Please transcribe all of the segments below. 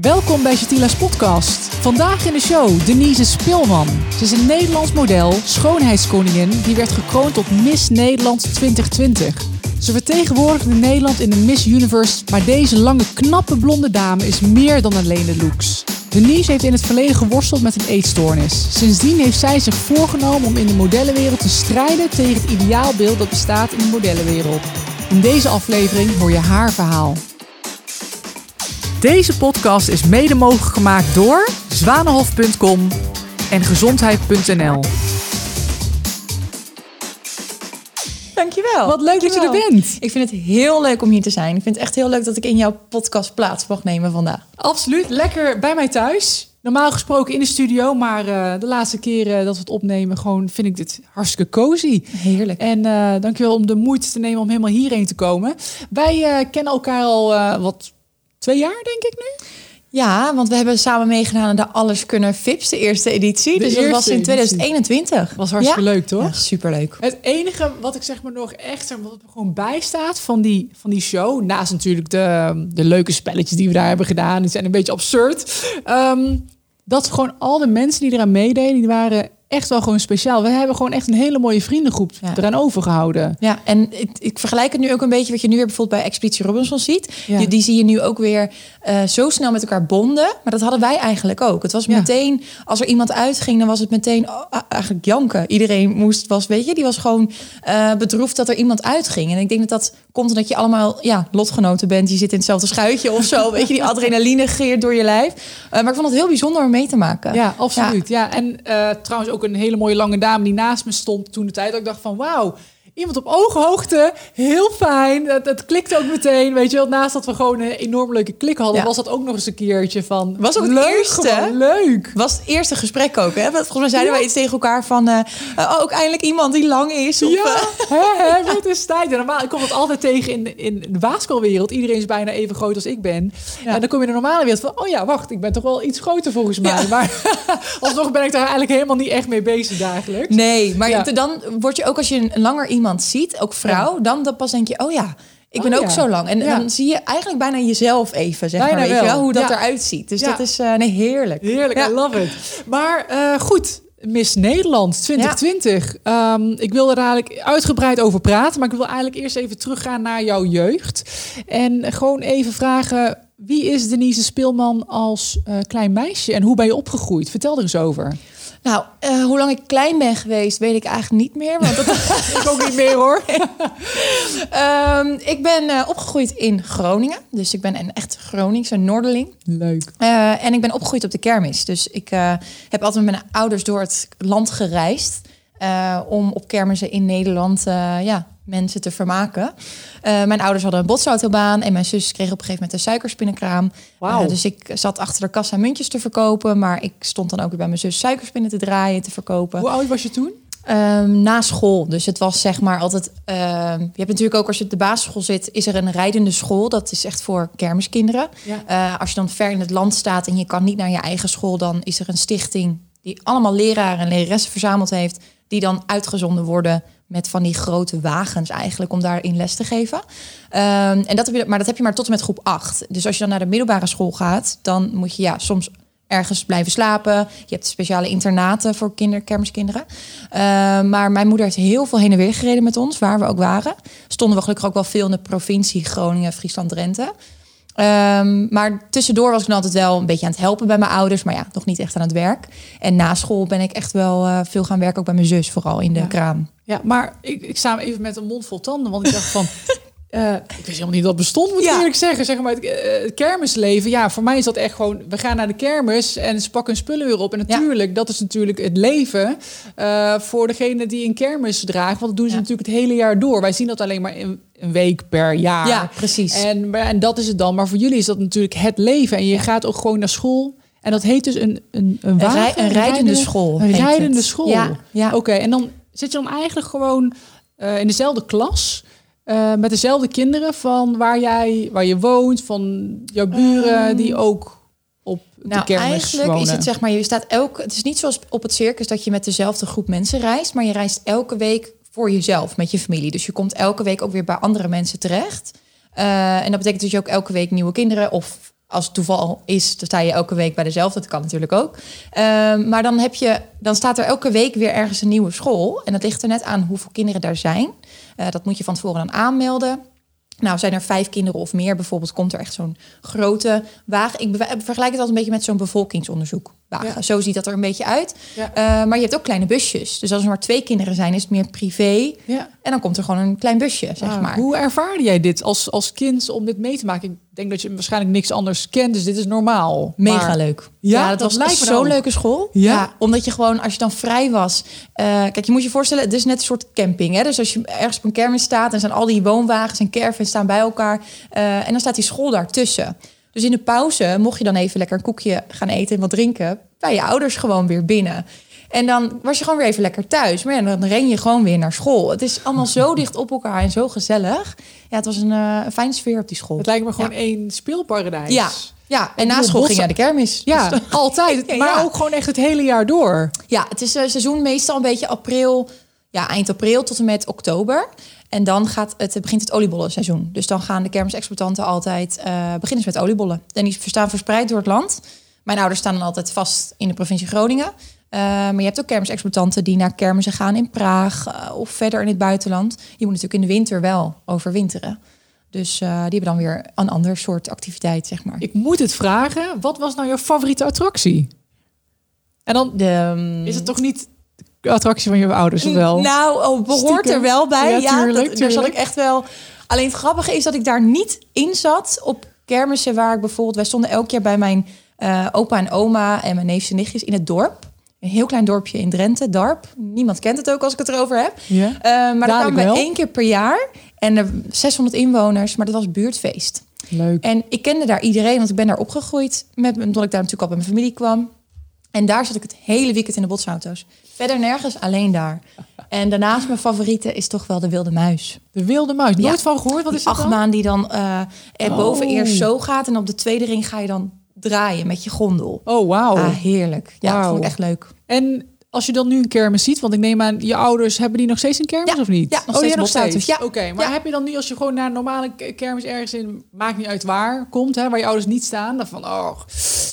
Welkom bij Jatila's podcast. Vandaag in de show Denise Spilman. Ze is een Nederlands model, schoonheidskoningin, die werd gekroond tot Miss Nederland 2020. Ze vertegenwoordigde Nederland in de Miss Universe, maar deze lange, knappe blonde dame is meer dan alleen de looks. Denise heeft in het verleden geworsteld met een eetstoornis. Sindsdien heeft zij zich voorgenomen om in de modellenwereld te strijden tegen het ideaalbeeld dat bestaat in de modellenwereld. In deze aflevering hoor je haar verhaal. Deze podcast is mede mogelijk gemaakt door zwanenhof.com en gezondheid.nl. Dankjewel. Wat leuk dat je er bent. Ik vind het heel leuk om hier te zijn. Ik vind het echt heel leuk dat ik in jouw podcast plaats mag nemen vandaag. Absoluut, lekker bij mij thuis. Normaal gesproken in de studio, maar eh, de laatste keren dat we het opnemen, gewoon vind ik dit hartstikke cozy. Heerlijk. En eh, dankjewel om de moeite te nemen om helemaal hierheen te komen. Wij eh, kennen elkaar al eh, wat twee jaar, denk ik nu. Ja, want we hebben samen meegedaan aan de Alles Kunnen Vips, de eerste editie. De dus dat was in editie. 2021. Was hartstikke ja? leuk, toch? Ja, superleuk. Het enige wat ik zeg maar nog echt zeg maar, wat er gewoon bij staat van die, van die show, naast natuurlijk de, de leuke spelletjes die we daar hebben gedaan, die zijn een beetje absurd, ehm, dat gewoon al de mensen die eraan meededen, die waren echt wel gewoon speciaal. We hebben gewoon echt een hele mooie vriendengroep Ja. eraan overgehouden. Ja, en ik, ik vergelijk het nu ook een beetje wat je nu weer bijvoorbeeld bij Expeditie Robinson ziet. Ja. Die, die zie je nu ook weer eh, zo snel met elkaar bonden. Maar dat hadden wij eigenlijk ook. Het was Ja. meteen, als er iemand uitging, dan was het meteen oh, ah, eigenlijk janken. Iedereen moest, was, weet je, die was gewoon eh, bedroefd dat er iemand uitging. En ik denk dat dat komt omdat je allemaal ja, lotgenoten bent. Je zit in hetzelfde schuitje of zo. weet je, die adrenaline geert door je lijf. Eh, maar ik vond het heel bijzonder om mee te maken. Ja, absoluut. Ja. En trouwens ook een hele mooie lange dame die naast me stond toen de tijd. Dat ik dacht van wauw, iemand op ooghoogte. Heel fijn. Dat, dat klikte ook meteen. Weet je wel, naast dat we gewoon een enorm leuke klik hadden, Ja. was dat ook nog eens een keertje van. Was ook het leuk, eerste, leuk. was het eerste gesprek ook, hè? Volgens mij zeiden Ja. wij iets tegen elkaar van... eh, eh, ook eindelijk iemand die lang is. Of, Ja, eh, hè, is tijd. En normaal, ik kom het altijd tegen in, de- in de basketbalwereld. Iedereen is bijna even groot als ik ben. Ja. En dan kom je in de normale wereld van, oh ja, wacht, ik ben toch wel iets groter volgens mij. Maar alsnog ben ik daar eigenlijk helemaal niet echt mee bezig dagelijks. Nee, maar dan word je ook als je een langer iemand ziet, ook vrouw, dan, dan pas denk je, oh ja, ik ben Oh ook ja. zo lang. En Ja. dan zie je eigenlijk bijna jezelf even, zeg Bijna maar, weet je wel. hoe dat Ja. eruit ziet. Dus dat is, eh, nee, heerlijk. Heerlijk. I love it. Maar eh, goed, Miss Nederland 2020. Ehm, ik wil er eigenlijk uitgebreid over praten, maar ik wil eigenlijk eerst even teruggaan naar jouw jeugd. En gewoon even vragen, wie is Denise Speelman als eh, klein meisje en hoe ben je opgegroeid? Vertel er eens over. Nou, eh, hoe lang ik klein ben geweest, weet ik eigenlijk niet meer. Want dat, Ik ook niet meer hoor. Ehm, ik ben eh, opgegroeid in Groningen. Dus ik ben een echt Groningse Noorderling. Leuk. Eh, en ik ben opgegroeid op de kermis. Dus ik heb altijd met mijn ouders door het land gereisd. om op kermissen in Nederland ja, mensen te vermaken. Eh, mijn ouders hadden een botsautoobaan. En mijn zus kreeg op een gegeven moment een suikerspinnenkraam. Eh, dus ik zat achter de kassa muntjes te verkopen. Maar ik stond dan ook weer bij mijn zus suikerspinnen te draaien, te verkopen. Hoe oud was je toen? Ehm, na school. Dus het was zeg maar altijd. ehm, je hebt natuurlijk ook als je op de basisschool zit, is er een rijdende school. Dat is echt voor kermiskinderen. Ja. Eh, als je dan ver in het land staat en je kan niet naar je eigen school, dan is er een stichting die allemaal leraren en leraressen verzameld heeft, die dan uitgezonden worden met van die grote wagens eigenlijk om daarin les te geven. Ehm, en dat heb je, maar dat heb je maar tot en met groep 8. Dus als je dan naar de middelbare school gaat, dan moet je ja soms ergens blijven slapen. Je hebt speciale internaten voor kinder, kermiskinderen. Ehm, maar mijn moeder heeft heel veel heen en weer gereden met ons, waar we ook waren. Stonden we gelukkig ook wel veel in de provincie Groningen, Friesland, Drenthe. Ehm, maar tussendoor was ik dan altijd wel een beetje aan het helpen bij mijn ouders, maar ja, nog niet echt aan het werk. En na school ben ik echt wel eh, veel gaan werken, ook bij mijn zus, vooral in de Ja. kraam. Ja, maar ik, ik sta even met een mond vol tanden, want ik dacht van... eh, ik wist helemaal niet dat het bestond, moet ik Ja. eerlijk zeggen. Zeg maar, het, eh, het kermisleven, ja, voor mij is dat echt gewoon... We gaan naar de kermis en ze pakken hun spullen weer op. En Ja. natuurlijk, dat is natuurlijk het leven eh, voor degene die een kermis draagt. Want dat doen ze Ja. natuurlijk het hele jaar door. Wij zien dat alleen maar in, een week per jaar. Ja, precies. En, en dat is het dan. Maar voor jullie is dat natuurlijk het leven. En je gaat ook gewoon naar school... En dat heet dus een, een, een, wagen, rij- een rijdende school Een rijdende het. school. Ja, ja. Oké, en dan zit je dan eigenlijk gewoon eh, in dezelfde klas... eh, met dezelfde kinderen van waar, jij, waar je woont... van jouw buren die ook op de Nou, kermis eigenlijk wonen. is het zeg maar, je staat elke. Het is niet zoals op het circus dat je met dezelfde groep mensen reist, maar je reist elke week voor jezelf met je familie. Dus je komt elke week ook weer bij andere mensen terecht. Eh, en dat betekent dat je ook elke week nieuwe kinderen of als het toeval is, dan sta je elke week bij dezelfde. Dat kan natuurlijk ook. Ehm, maar dan, heb je, dan staat er elke week weer ergens een nieuwe school. En dat ligt er net aan hoeveel kinderen daar zijn. Eh, dat moet je van tevoren dan aanmelden. Nou, zijn er vijf kinderen of meer bijvoorbeeld, komt er echt zo'n grote wagen. Ik vergelijk het altijd een beetje met zo'n bevolkingsonderzoek. Wagen. Zo ziet dat er een beetje uit. Ja. Eh, maar je hebt ook kleine busjes. Dus als er maar twee kinderen zijn, is het meer privé. Ja. En dan komt er gewoon een klein busje, zeg Ah, maar. Hoe ervaarde jij dit als, als kind om dit mee te maken? Ik denk dat je waarschijnlijk niks anders kent, dus dit is normaal. Mega Maar- leuk. Ja, Ja, dat dat, was zo'n nou. leuke school. Ja? omdat je gewoon, als je dan vrij was... eh, kijk, je moet je voorstellen, het is net een soort camping. Hè? Dus als je ergens op een kermis staat... en zijn al die woonwagens en caravans staan bij elkaar... eh, en dan staat die school daartussen. Dus in de pauze mocht je dan even lekker een koekje gaan eten... en wat drinken bij je ouders gewoon weer binnen. En dan was je gewoon weer even lekker thuis. Maar ja, dan ren je gewoon weer naar school. Het is allemaal zo dicht op elkaar en zo gezellig. Ja, het was een, eh, een fijne sfeer op die school. Het lijkt me gewoon Ja. één speelparadijs. Ja, ja. en na school ging naar de kermis. Ja, Dus- altijd. Maar ja. ook gewoon echt het hele jaar door. Ja, het is eh, seizoen meestal een beetje april, ja, eind april tot en met oktober. En dan gaat het, begint het oliebollenseizoen. Dus dan gaan de kermisexploitanten altijd eh beginnen ze met oliebollen. En die staan verspreid door het land. Mijn ouders staan dan altijd vast in de provincie Groningen. Eh, maar je hebt ook kermisexploitanten die naar kermissen gaan in Praag eh, of verder in het buitenland. Je moet natuurlijk in de winter wel overwinteren. Dus eh, die hebben dan weer een ander soort activiteit, zeg maar. Ik moet het vragen. Wat was nou jouw favoriete attractie? En dan De, is het toch niet attractie van je ouders wel? Nou, oh, behoort Stiekem. er wel bij. Ja, tuurlijk, dat- daar zat ik echt wel. Alleen het grappige is dat ik daar niet in zat op kermissen waar ik bijvoorbeeld. Wij stonden elk jaar bij mijn eh, opa en oma en mijn neefjes en nichtjes in het dorp. Een heel klein dorpje in Drenthe, Darp. Niemand kent het ook als ik het erover heb. Ja. Eh, maar daar kwamen we één keer per jaar. En er 600 inwoners, maar dat was buurtfeest. Leuk. En ik kende daar iedereen, want ik ben daar opgegroeid. Met, omdat ik daar natuurlijk al bij mijn familie kwam. En daar zat ik het hele weekend in de botsauto's. Verder nergens, alleen daar. En daarnaast mijn favoriete is toch wel de wilde muis. De wilde muis. Nooit Ja. van gehoord. Wat is Die dat dan? achtbaan die dan eh er Oh. boven eerst zo gaat... en op de tweede ring ga je dan draaien met je gondel. Oh, wauw. Ah, heerlijk. Ja, dat Wauw. vond ik echt leuk. En als je dan nu een kermis ziet, want ik neem aan, je ouders hebben die nog steeds een kermis Ja. of niet? Ja, nog oh, steeds nog steeds. Ja. Oké, maar Ja. heb je dan nu als je gewoon naar een normale kermis ergens in, maakt niet uit waar, komt, hè, waar je ouders niet staan, dan van, oh,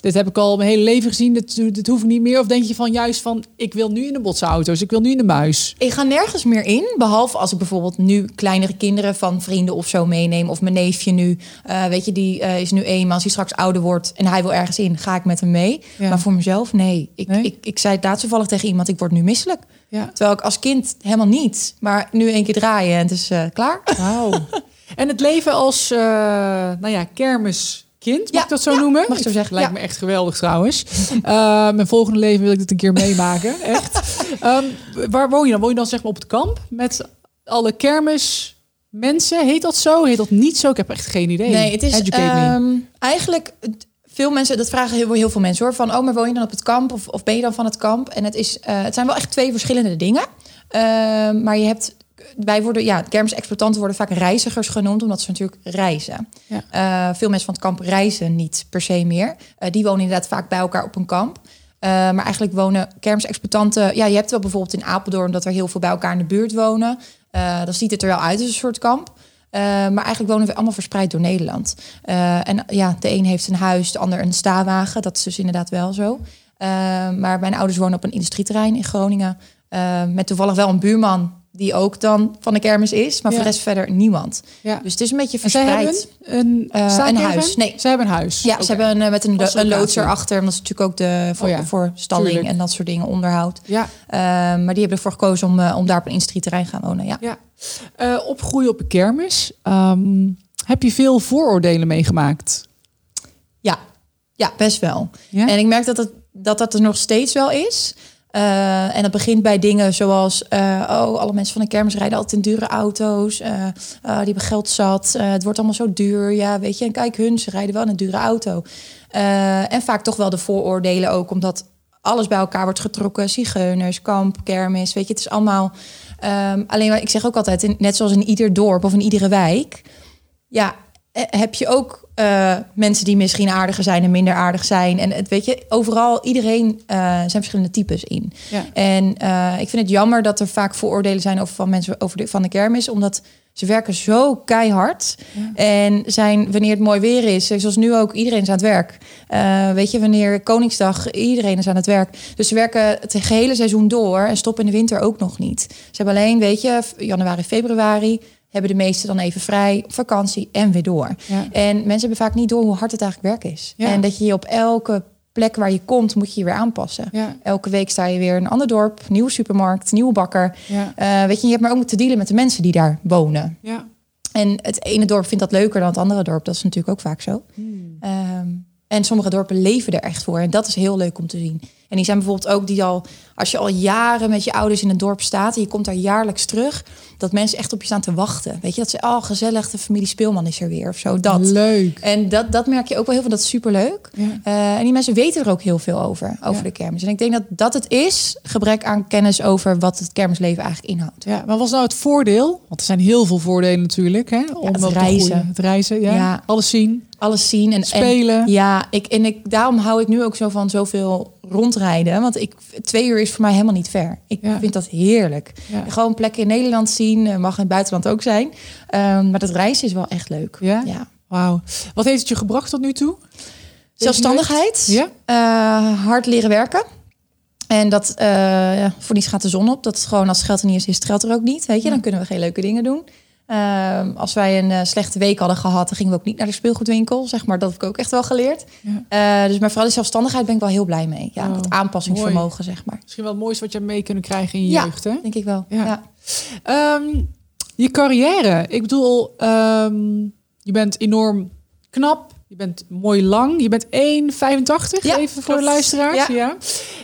dit heb ik al mijn hele leven gezien, dit, dit hoef ik niet meer. Of denk je van juist van, ik wil nu in de botsauto's, ik wil nu in de muis. Ik ga nergens meer in, behalve als ik bijvoorbeeld nu kleinere kinderen van vrienden of zo meeneem. Of mijn neefje nu, eh, weet je, die eh, is nu één, maar als hij straks ouder wordt en hij wil ergens in, ga ik met hem mee. Ja. Maar voor mezelf, nee. Ik, Nee? Ik, ik zei het toevallig tegen iemand, ik word nu misselijk. Ja. Terwijl ik als kind helemaal niet. Maar nu één keer draaien en het is eh, klaar. Wauw. en het leven als, eh, nou ja, kermiskind, mag Ja, ik dat zo ja, noemen? mag ik zo zeggen, Lijkt ja. me echt geweldig trouwens. Eh, mijn volgende leven wil ik dit een keer meemaken, echt. Ehm, waar woon je dan? Woon je dan zeg maar op het kamp met alle kermis mensen? Heet dat zo? Heet dat niet zo? Ik heb echt geen idee. Nee, het is ehm, eigenlijk veel mensen, dat vragen heel, heel veel mensen hoor. Van, oh, maar woon je dan op het kamp of, of ben je dan van het kamp? En het, is, eh, het zijn wel echt twee verschillende dingen. Ehm, maar je hebt, wij worden, ja, kermisexploitanten worden vaak reizigers genoemd, omdat ze natuurlijk reizen. Ja. Eh, veel mensen van het kamp reizen niet per se meer. Eh, die wonen inderdaad vaak bij elkaar op een kamp. Maar eigenlijk wonen kermisexploitanten... Ja, je hebt wel bijvoorbeeld in Apeldoorn... dat er heel veel bij elkaar in de buurt wonen. Dan ziet het er wel uit als een soort kamp. Eh, maar eigenlijk wonen we allemaal verspreid door Nederland. Eh, en ja, de een heeft een huis, de ander een stawagen. Dat is dus inderdaad wel zo. Eh, maar mijn ouders wonen op een industrieterrein in Groningen. Met toevallig wel een buurman die ook dan van de kermis is. Maar Ja. voor de rest verder niemand. ja. Dus het is een beetje verspreid. hebben een, staakerven? een huis. Nee. Zij hebben een huis. Ja, ze hebben een, eh, met een, een loods locatie. erachter. Want dat is natuurlijk ook de, voor, Oh ja, voor stalling tuurlijk. en dat soort dingen, onderhoud. Ja, Eh, maar die hebben ervoor gekozen om, om daar op een industrieterrein gaan wonen. Ja. ja. Opgroeien op een kermis. Ehm, heb je veel vooroordelen meegemaakt? Ja. ja, best wel. Ja? En ik merk dat, het, dat dat er nog steeds wel is. Eh, en dat begint bij dingen zoals... eh, oh, alle mensen van de kermis rijden altijd in dure auto's. eh, die hebben geld zat. het wordt allemaal zo duur. Ja, weet je. En kijk hun, ze rijden wel in een dure auto. En vaak toch wel de vooroordelen ook. Omdat alles bij elkaar wordt getrokken. Zigeuners, kamp, kermis. Weet je, het is allemaal... ehm, alleen ik zeg ook altijd, in, net zoals in ieder dorp of in iedere wijk... Ja, heb je ook eh, mensen die misschien aardiger zijn en minder aardig zijn. En het weet je, overal, iedereen eh, zijn verschillende types in. Ja. En eh, ik vind het jammer dat er vaak vooroordelen zijn over van mensen over de, van de kermis, omdat Ze werken zo keihard. En zijn, wanneer het mooi weer is, zoals nu ook, iedereen is aan het werk. Weet je, wanneer Koningsdag, iedereen is aan het werk. Dus ze werken het gehele seizoen door en stoppen in de winter ook nog niet. Ze hebben alleen, weet je, januari, februari hebben de meesten dan even vrij, vakantie en weer door. Ja. En mensen hebben vaak niet door hoe hard het eigenlijk werk is. Ja. En dat je je op elke plek waar je komt, moet je je weer aanpassen. Ja. Elke week sta je weer in een ander dorp, nieuwe supermarkt, nieuwe bakker. Uh, weet je, je hebt maar ook te dealen met de mensen die daar wonen. Ja. En het ene dorp vindt dat leuker dan het andere dorp. Dat is natuurlijk ook vaak zo. Hmm. Ehm, en sommige dorpen leven er echt voor. En dat is heel leuk om te zien. En die zijn bijvoorbeeld ook die al, als je al jaren met je ouders in een dorp staat en je komt daar jaarlijks terug, dat mensen echt op je staan te wachten. Weet je, dat ze al oh, gezellig, de familie Speelman is er weer of zo. Dat. Leuk. En dat, dat merk je ook wel heel veel, dat is superleuk. Ja. Uh, en die mensen weten er ook heel veel over, over de kermis. En ik denk dat dat het is, gebrek aan kennis over wat het kermisleven eigenlijk inhoudt. Ja, maar was nou het voordeel? Want er zijn heel veel voordelen natuurlijk, hè? Om het reizen. het reizen, ja. Alles zien alles zien en spelen. En, ja, ik en ik daarom hou ik nu ook zo van zoveel rondrijden, want ik twee uur is voor mij helemaal niet ver. Ik vind dat heerlijk. Gewoon plekken in Nederland zien, eh, mag in het buitenland ook zijn. Um, maar dat reizen is wel echt leuk. Ja. ja. Wauw. Wat heeft het je gebracht tot nu toe? Zelfstandigheid. Ja. Uh, hard leren werken. En dat uh, ja, voor niets gaat de zon op. Dat is gewoon als geld er niet is, is het geld er ook niet. Weet je, dan kunnen we geen leuke dingen doen. Ehm, als wij een uh, slechte week hadden gehad, dan gingen we ook niet naar de speelgoedwinkel. Zeg maar, dat heb ik ook echt wel geleerd. Ja. Uh, dus maar vooral de zelfstandigheid ben ik wel heel blij mee. Ja, oh, het aanpassingsvermogen, zeg maar. Misschien wel het mooiste wat je mee kunnen krijgen in je jeugd, hè? denk ik wel. Ja. Um, je carrière. Ik bedoel, um, je bent enorm knap. Je bent mooi lang. Je bent 1,85 ja, even voor de luisteraars. Ja. ja.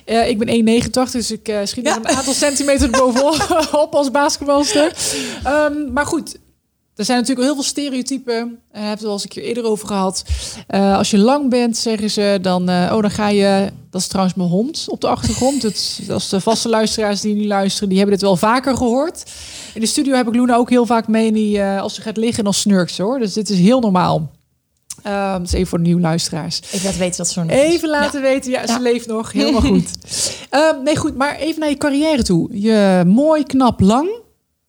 Uh, ik ben 1,89, dus ik uh, schiet ja. een aantal centimeter bovenop als basketbalster. Um, maar goed, er zijn natuurlijk heel veel stereotypen. Uh, heb het al eens een keer eerder over gehad. Uh, als je lang bent, zeggen ze dan... Uh, oh, dan ga je... Dat is trouwens mijn hond op de achtergrond. Het, als de vaste luisteraars die nu luisteren... die hebben dit wel vaker gehoord. In de studio heb ik Luna ook heel vaak mee. Die, als ze gaat liggen, dan snurkt ze hoor. Dus dit is heel normaal. Um, dus even voor de nieuwe luisteraars. Ik laat weten dat ze nog Even laten weten, ja, ze leeft nog. Helemaal goed. Um, nee, goed, maar even naar je carrière toe. Je mooi, knap, lang.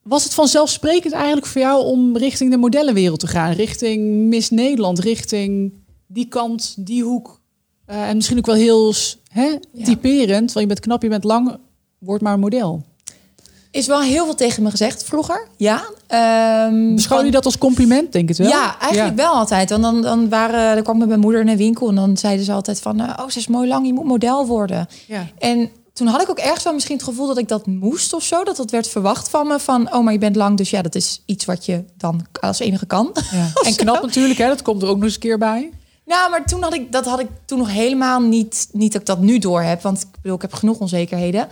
Was het vanzelfsprekend eigenlijk voor jou om richting de modellenwereld te gaan? Richting Miss Nederland, richting die kant, die hoek. Uh, en misschien ook wel heel hè, typerend, want je bent knap, je bent lang, word maar een model. Is wel heel veel tegen me gezegd vroeger. Ja. Um, Beschouw je dat als compliment, denk ik wel? Ja, eigenlijk wel altijd. Want dan, dan, waren, dan kwam met mijn moeder in een winkel en dan zeiden ze altijd van... oh, ze is mooi lang, je moet model worden. Ja. En toen had ik ook ergens wel misschien het gevoel dat ik dat moest of zo. Dat dat werd verwacht van me. Van, oh, maar je bent lang, dus ja, dat is iets wat je dan als enige kan. Ja. en knap natuurlijk, hè? Dat komt er ook nog eens een keer bij. Nou, maar toen had ik dat had ik toen nog helemaal niet, niet dat ik dat nu door heb. Want ik bedoel, ik heb genoeg onzekerheden. Um,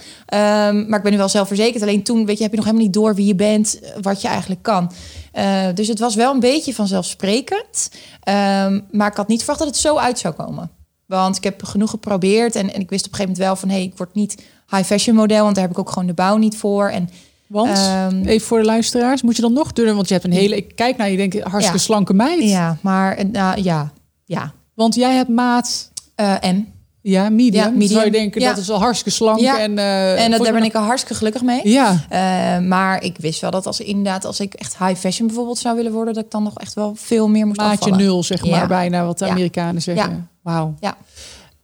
maar ik ben nu wel zelfverzekerd. Alleen toen weet je, heb je nog helemaal niet door wie je bent, wat je eigenlijk kan. Uh, dus het was wel een beetje vanzelfsprekend. Um, maar ik had niet verwacht dat het zo uit zou komen. Want ik heb genoeg geprobeerd. En, en ik wist op een gegeven moment wel van hé, hey, ik word niet high fashion model. Want daar heb ik ook gewoon de bouw niet voor. En want, um, even voor de luisteraars, moet je dan nog dunner? Want je hebt een hele, ik kijk naar je, denk hartstikke slanke meid. Ja, maar uh, ja, ja. Want jij hebt maat... Uh, M. Ja, medium. Ja, medium. Zou je denken, dat is wel hartstikke slank. Ja. En, uh, en dat, daar ben ik al hartstikke gelukkig mee. Ja. Uh, maar ik wist wel dat als inderdaad, als ik echt high fashion bijvoorbeeld zou willen worden, dat ik dan nog echt wel veel meer moest Maatje afvallen. nul, zeg maar, bijna wat de Amerikanen zeggen. Wauw. Ja.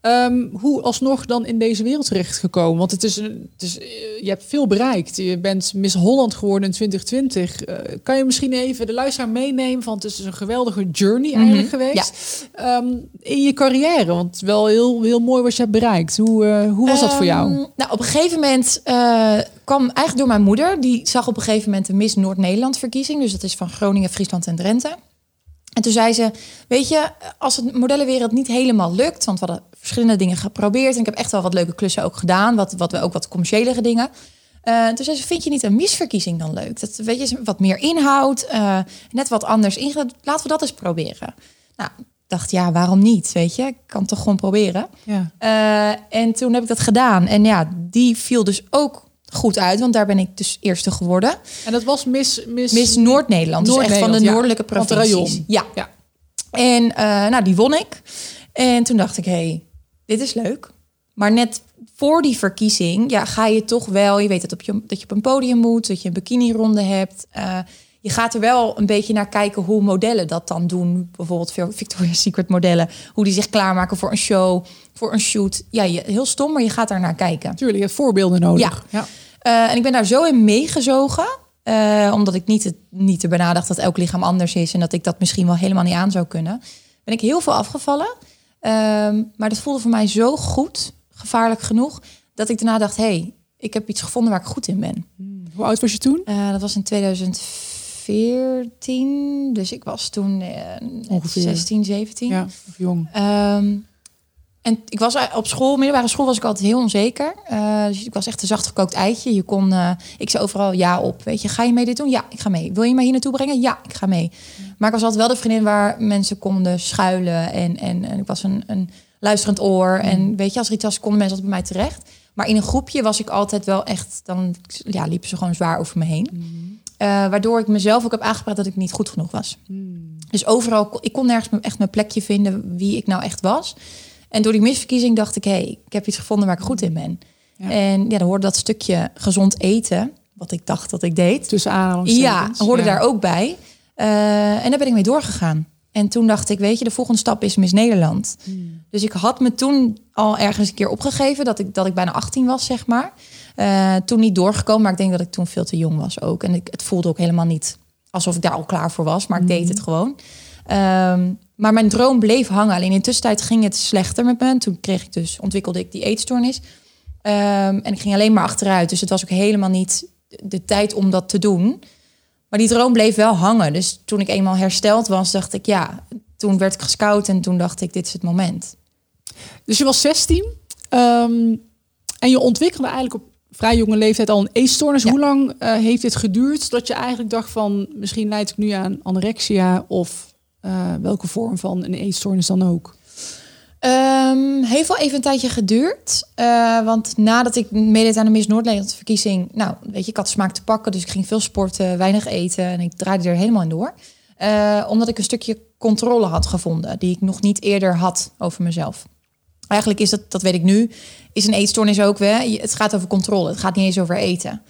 Um, hoe alsnog dan in deze wereld terecht gekomen? Want het is, een, het is, eh, je hebt veel bereikt. Je bent Miss Holland geworden in 2020. Uh, eh, kan je misschien even de luisteraar meenemen? Want het is een geweldige journey mhm. eigenlijk geweest. Ja. Um, in je carrière, want wel heel, heel mooi wat je hebt bereikt. Hoe, uh, hoe was um, dat voor jou? Ehm, nou, op een gegeven moment uh, kwam eigenlijk door mijn moeder. Die zag op een gegeven moment de Miss Noord-Nederland verkiezing. Dus dat is van Groningen, Friesland en Drenthe. En toen zei ze, weet je, als het modellenwereld niet helemaal lukt, want we hadden verschillende dingen geprobeerd en ik heb echt wel wat leuke klussen ook gedaan, wat, wat we ook wat commerciële dingen. Uh, toen zei ze, vind je niet een misverkiezing dan leuk? Dat weet je, wat meer inhoud, uh, net wat anders ingaan. Laten we dat eens proberen. Nou, dacht ja, waarom niet? Weet je, ik kan toch gewoon proberen. Ja. Uh, en toen heb ik dat gedaan. En ja, die viel dus ook goed uit, want daar ben ik dus eerste geworden. En dat was Miss, Miss... Miss Noord-Nederland, dus echt van de noordelijke provincies. Ja. ja. En uh, nou, die won ik. En toen dacht ik, hey, dit is leuk. Maar net voor die verkiezing, ja, ga je toch wel, je weet dat, op je, dat je op een podium moet, dat je een bikini-ronde hebt. Uh, je gaat er wel een beetje naar kijken hoe modellen dat dan doen. Bijvoorbeeld veel Victoria's Secret modellen. Hoe die zich klaarmaken voor een show, voor een shoot. Ja, je, heel stom, maar je gaat daar naar kijken. Tuurlijk, je hebt voorbeelden nodig. Ja. Eh, en ik ben daar zo in meegezogen. eh, omdat ik niet, het, niet erbij nadacht dat elk lichaam anders is. En dat ik dat misschien wel helemaal niet aan zou kunnen. Ben ik heel veel afgevallen. Ehm, maar dat voelde voor mij zo goed, gevaarlijk genoeg. Dat ik daarna dacht, hé, hey, ik heb iets gevonden waar ik goed in ben. Hoe oud was je toen? Eh, dat was in 2014. Dus ik was toen Ongeveer. 16, 17. Ja, of jong. Ehm, en ik was op school, middelbare school, was ik altijd heel onzeker. Eh, dus ik was echt een zachtgekookt eitje. Je kon, eh, ik zei overal ja op. Weet je, ga je mee dit doen? Ja, ik ga mee. Wil je mij hier naartoe brengen? Ja, ik ga mee. Maar ik was altijd wel de vriendin waar mensen konden schuilen. En, en, en ik was een, een luisterend oor. En weet je, als er iets was, konden mensen altijd bij mij terecht. Maar in een groepje was ik altijd wel echt, dan ja, liepen ze gewoon zwaar over me heen. Eh, waardoor ik mezelf ook heb aangepraat dat ik niet goed genoeg was. Dus overal, ik kon nergens echt mijn plekje vinden wie ik nou echt was. En door die misverkiezing dacht ik, hé, hey, ik heb iets gevonden waar ik goed in ben. Ja. En ja, dan hoorde dat stukje gezond eten, wat ik dacht dat ik deed. Tussen Ja, aanhalingstekens. hoorde Ja. daar ook bij. Eh, en daar ben ik mee doorgegaan. En toen dacht ik, weet je, de volgende stap is Miss Nederland. Dus ik had me toen al ergens een keer opgegeven dat ik, dat ik bijna 18 was, zeg maar. Eh, toen niet doorgekomen, maar ik denk dat ik toen veel te jong was ook. En ik, het voelde ook helemaal niet alsof ik daar al klaar voor was, maar ik deed het gewoon. Ehm, maar mijn droom bleef hangen. Alleen in de tussentijd ging het slechter met me. En toen kreeg ik dus, ontwikkelde ik die eetstoornis. Ehm, en ik ging alleen maar achteruit. Dus het was ook helemaal niet de tijd om dat te doen. Maar die droom bleef wel hangen. Dus toen ik eenmaal hersteld was, dacht ik ja. Toen werd ik gescout en toen dacht ik, dit is het moment. Dus je was 16 ehm, en je ontwikkelde eigenlijk op vrij jonge leeftijd al een eetstoornis. Ja. Hoe lang eh, heeft dit geduurd dat je eigenlijk dacht van misschien leid ik nu aan anorexia of eh, welke vorm van een eetstoornis dan ook? Ehm, heeft wel even een tijdje geduurd. Eh, want nadat ik meedeed aan de Miss Noordnederland verkiezing... Nou, weet je, ik had smaak te pakken. Dus ik ging veel sporten, weinig eten. En ik draaide er helemaal in door. Eh, omdat ik een stukje controle had gevonden... die ik nog niet eerder had over mezelf. Eigenlijk is dat, dat weet ik nu, is een eetstoornis ook je- Het gaat over controle. Het gaat niet eens over eten.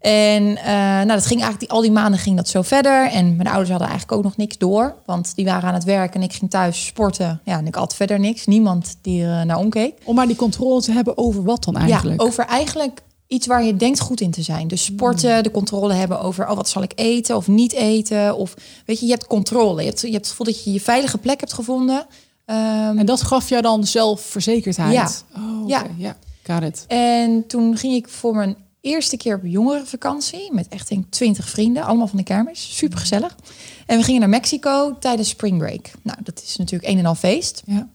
En eh, nou, dat ging eigenlijk die, al die maanden ging dat zo verder. En mijn ouders hadden eigenlijk ook nog niks door, want die waren aan het werk en ik ging thuis sporten. Ja, en ik had verder niks. Niemand die er eh, naar omkeek. Om maar die controle te hebben over wat dan eigenlijk? Ja, over eigenlijk iets waar je denkt goed in te zijn. Dus sporten, de controle hebben over oh, wat zal ik eten of niet eten. Of weet je, je hebt controle. Je hebt, je hebt het gevoel dat je je veilige plek hebt gevonden. Ehm, En dat gaf jou dan zelfverzekerdheid? Ja. Oh. Ja. ja. Got it. En toen ging ik voor mijn eerste keer op jongerenvakantie met echt denk ik 20 vrienden, allemaal van de kermis. Super gezellig. En we gingen naar Mexico tijdens spring break. Nou, dat is natuurlijk een en al feest. Ja.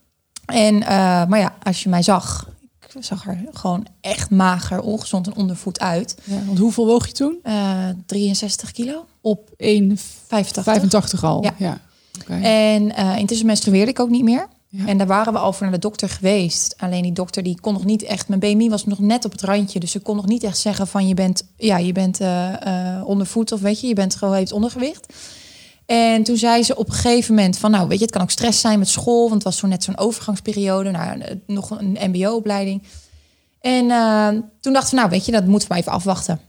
En uh, maar ja, als je mij zag, ik zag er gewoon echt mager, ongezond en ondervoed uit. ja. Want hoeveel woog je toen? Uh, 63 kilo. Op 1,85 85. al. Ja. En uh, intussen menstrueerde ik ook niet meer. En daar waren we al voor naar de dokter geweest. Alleen die dokter die kon nog niet echt. Mijn BMI was nog net op het randje. Dus ze kon nog niet echt zeggen van je bent, ja, je bent uh, uh, ondervoed of weet je, je bent gewoon heeft ondergewicht. En toen zei ze op een gegeven moment van nou weet je, het kan ook stress zijn met school, want het was zo net zo'n overgangsperiode naar nog een MBO-opleiding. En toen dachten we nou weet je, dat moeten we even afwachten.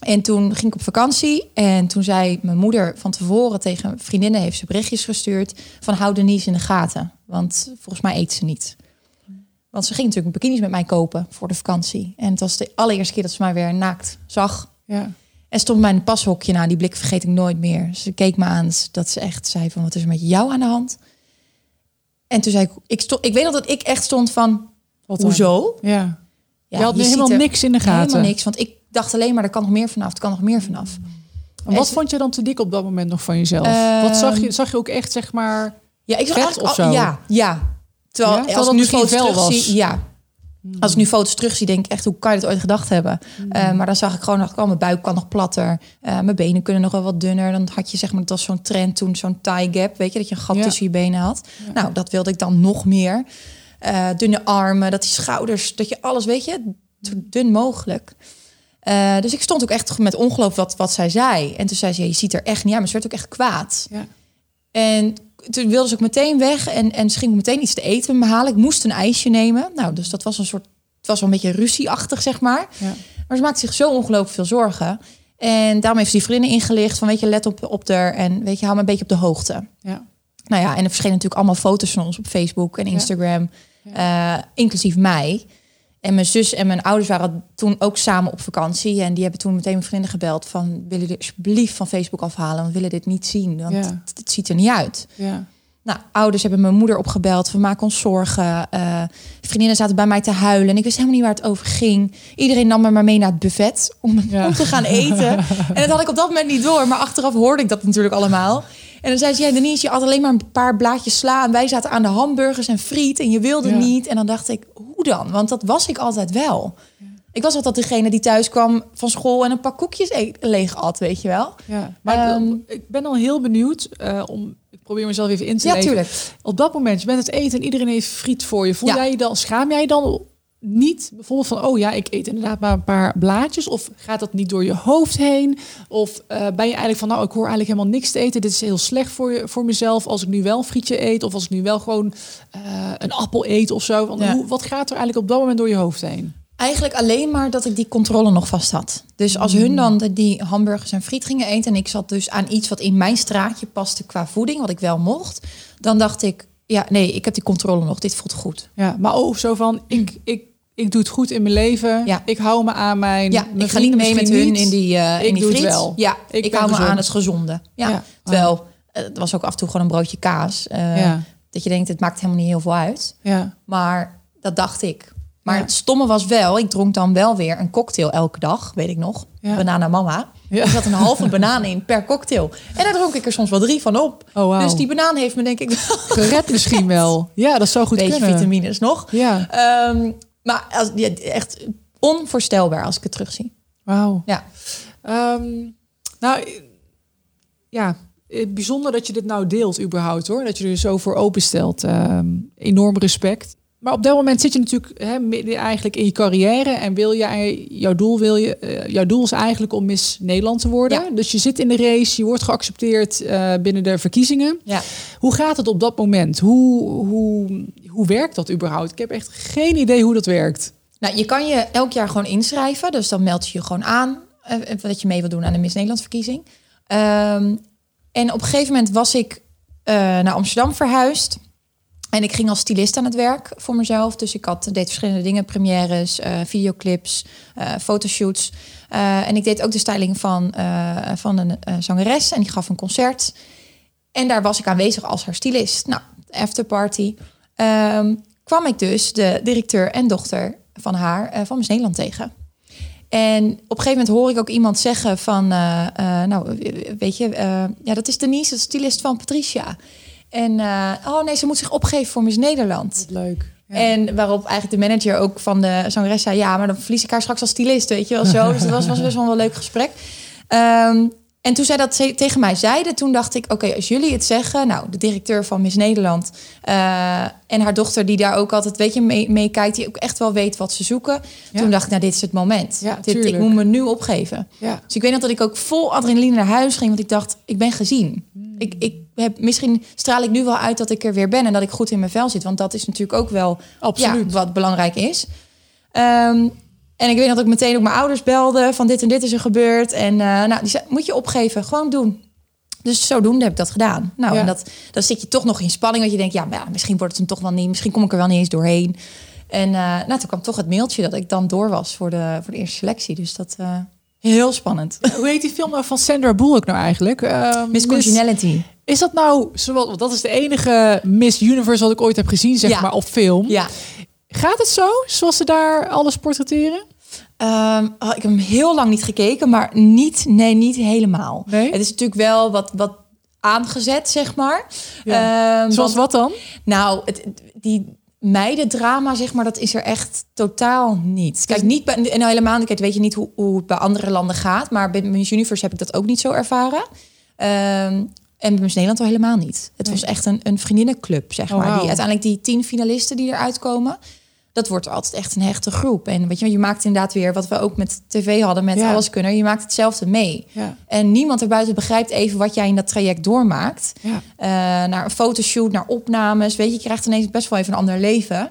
En toen ging ik op vakantie en toen zei mijn moeder van tevoren tegen vriendinnen heeft ze berichtjes gestuurd van hou Denise in de gaten, want volgens mij eet ze niet. Want ze ging natuurlijk bikinis met mij kopen voor de vakantie. En het was de allereerste keer dat ze mij weer naakt zag. Ja. En stond mijn pashokje na. Die blik vergeet ik nooit meer. Ze keek me aan. Dat ze echt zei van, wat is er met jou aan de hand? En toen zei ik, ik, stond, ik weet nog dat ik echt stond van, wat hoezo? Ja. ja. Je had je helemaal niks in de gaten. Helemaal niks, want ik dacht alleen maar, er kan nog meer vanaf. Er kan nog meer vanaf. En wat en, vond je dan te dik op dat moment nog van jezelf? Uh, wat zag je? Zag je ook echt, zeg maar, ja, ik zag vet of zo? Ja, ja. Terwijl, ja? als ik nu foto's wel terugzie, was. ja. Als ik nu foto's terugzie, denk ik echt, hoe kan je het ooit gedacht hebben? Mm. Uh, maar dan zag ik gewoon, dacht, oh, mijn buik kan nog platter. Uh, mijn benen kunnen nog wel wat dunner. Dan had je zeg maar, dat was zo'n trend toen, zo'n thigh gap. Weet je, dat je een gat ja. tussen je benen had. Ja. Nou, dat wilde ik dan nog meer. Uh, dunne armen, dat die schouders, dat je alles, weet je, zo dun mogelijk. Uh, dus ik stond ook echt met ongeloof wat, wat zij zei. En toen zei ze, ja, je ziet er echt niet aan, maar ze werd ook echt kwaad. Ja. En toen wilde ze ook meteen weg en, en ze ging meteen iets te eten halen. Ik moest een ijsje nemen. Nou, dus dat was een soort, het was wel een beetje ruzieachtig, zeg maar. Ja. Maar ze maakte zich zo ongelooflijk veel zorgen. En daarom heeft ze die vriendinnen ingelicht van weet je, let op, op er en weet je, hou me een beetje op de hoogte. Ja. Nou ja, en er verschenen natuurlijk allemaal foto's van ons op Facebook en Instagram, eh, inclusief mij. En mijn zus en mijn ouders waren toen ook samen op vakantie. En die hebben toen meteen mijn vrienden gebeld van... willen jullie alsjeblieft van Facebook afhalen? We willen dit niet zien, want Ja. het, het ziet er niet uit. Ja. Nou, ouders hebben mijn moeder opgebeld. We maken ons zorgen. Eh, vriendinnen zaten bij mij te huilen. En ik wist helemaal niet waar het over ging. Iedereen nam me maar mee naar het buffet om, Ja. om te gaan eten. en dat had ik op dat moment niet door. Maar achteraf hoorde ik dat natuurlijk allemaal. En dan zei ze, ja Denise, je had alleen maar een paar blaadjes sla. En wij zaten aan de hamburgers en friet. En je wilde Ja. niet. En dan dacht ik, hoe dan? Want dat was ik altijd wel. Ik was altijd degene die thuis kwam van school... en een pak koekjes e- leeg at, weet je wel. Ja. Maar Ehm, ik ben al heel benieuwd eh, om... Ik probeer mezelf even in te Ja, leven. tuurlijk. Op dat moment, je bent het eten en iedereen heeft friet voor je. Voel jij je dan, schaam jij dan niet bijvoorbeeld van, oh ja, ik eet inderdaad maar een paar blaadjes? Of gaat dat niet door je hoofd heen? Of eh, ben je eigenlijk van, nou, ik hoor eigenlijk helemaal niks te eten. Dit is heel slecht voor, je, voor mezelf als ik nu wel een frietje eet. Of als ik nu wel gewoon eh, een appel eet of zo. Want Ja. hoe, wat gaat er eigenlijk op dat moment door je hoofd heen? Eigenlijk alleen maar dat ik die controle nog vast had. Dus als hun dan de- die hamburgers en friet gingen eten... en ik zat dus aan iets wat in mijn straatje paste qua voeding... wat ik wel mocht, dan dacht ik... ja, nee, ik heb die controle nog, dit voelt goed. Ja, maar ook zo van, ik, ik, ik doe het goed in mijn leven. Ja. Ik hou me aan mijn Ja, mijn ik ga niet mee met hun niet. in die, eh Ik in die doe het wel. Ja, Ik hou me aan het gezonde. Ja, Ja. terwijl eh, het was ook af en toe gewoon een broodje kaas. eh, Ja. Dat je denkt, het maakt helemaal niet heel veel uit. Ja, Maar dat dacht ik. Maar het stomme was wel, ik dronk dan wel weer een cocktail elke dag, weet ik nog. Banana mama. Ja. Er zat een halve banaan in per cocktail. En daar dronk ik er soms wel drie van op. Oh, wauw. Dus die banaan heeft me denk ik wel gered misschien wel. Ja, dat zou goed beetje kunnen. vitamines nog. Ja, Ehm, maar als, ja, echt onvoorstelbaar als ik het terugzie. wauw. Ja. Ehm, nou, eh, ja, eh, bijzonder dat je dit nou deelt überhaupt hoor. Dat je er zo voor openstelt. Ehm enorm respect. Maar op dat moment zit je natuurlijk hè, midden eigenlijk in je carrière en wil jij jouw doel wil je eh, jouw doel is eigenlijk om Miss Nederland te worden. Ja. Dus je zit in de race, je wordt geaccepteerd eh, binnen de verkiezingen. Ja. Hoe gaat het op dat moment? Hoe, hoe, hoe werkt dat überhaupt? Ik heb echt geen idee hoe dat werkt. Nou, je kan je elk jaar gewoon inschrijven. Dus dan meld je je gewoon aan eh, dat je mee wil doen aan de Miss Nederland verkiezing. Ehm, en op een gegeven moment was ik naar Amsterdam verhuisd. En ik ging als stylist aan het werk voor mezelf. Dus ik had, deed verschillende dingen. Premières, eh, videoclips, eh, fotoshoots. Eh, en ik deed ook de styling van, van een zangeres. En die gaf een concert. En daar was ik aanwezig als haar stylist. Nou, afterparty. Ehm, kwam ik dus de directeur en dochter van haar van Miss Nederland tegen. En op een gegeven moment hoor ik ook iemand zeggen van... nou, weet je, ja, dat is Denise, de stylist van Patricia. En, eh, oh nee, ze moet zich opgeven voor Miss Nederland. Leuk. Ja. En waarop eigenlijk de manager ook van de zangeres zei... ja, maar dan verlies ik haar straks als stylist, weet je wel zo. Dus dat was, was best wel een leuk gesprek. Ehm, en toen zij dat tegen mij zeiden, toen dacht ik... oké, als jullie het zeggen... nou, de directeur van Miss Nederland... eh, en haar dochter die daar ook altijd, weet je, mee, mee kijkt... die ook echt wel weet wat ze zoeken. Ja. Toen dacht ik, nou, dit is het moment. Ja, dit, ik moet me nu opgeven. Ja. Dus ik weet nog dat ik ook vol adrenaline naar huis ging... want ik dacht, ik ben gezien. Hmm. Ik, ik heb, misschien straal ik nu wel uit dat ik er weer ben... en dat ik goed in mijn vel zit. Want dat is natuurlijk ook wel Absoluut. ja, wat belangrijk is. Ehm, en ik weet dat ik meteen ook mijn ouders belde van dit en dit is er gebeurd. En eh, nou, die zei, moet je opgeven, gewoon doen. Dus zodoende heb ik dat gedaan. Nou, Ja. en dat, dan zit je toch nog in spanning. Want je denkt, ja, maar ja, misschien wordt het hem toch wel niet. Misschien kom ik er wel niet eens doorheen. En eh, nou, toen kwam toch het mailtje dat ik dan door was voor de, voor de eerste selectie. Dus dat eh, heel spannend. Hoe heet die film nou van Sandra Bullock nou eigenlijk? Eh, Miss Congeniality. Is dat nou, zowel, dat is de enige Miss Universe wat ik ooit heb gezien, zeg Ja. maar, op film. Ja. Gaat het zo, zoals ze daar alles portretteren? Ehm, oh, ik heb hem heel lang niet gekeken, maar niet, nee, niet helemaal. Nee? Het is natuurlijk wel wat, wat aangezet, zeg maar. Ja. Ehm, Zoals want- wat dan? Nou, het, die meidendrama, zeg maar, dat is er echt totaal niet. Kijk, niet bij, en nou helemaal niet, kijk, weet je niet hoe, hoe het bij andere landen gaat, maar bij Miss Universe heb ik dat ook niet zo ervaren. Ehm, en bij Miss Nederland al helemaal niet. Het was echt een, een vriendinnenclub, zeg Oh, maar. Die, uiteindelijk die tien finalisten die eruit komen, dat wordt altijd echt een hechte groep. En weet je, je maakt inderdaad weer wat we ook met tv hadden met Ja. alles kunnen. Je maakt hetzelfde mee. Ja. En niemand erbuiten begrijpt even wat jij in dat traject doormaakt. Ja. Eh, naar een fotoshoot, naar opnames. Weet je, je krijgt ineens best wel even een ander leven.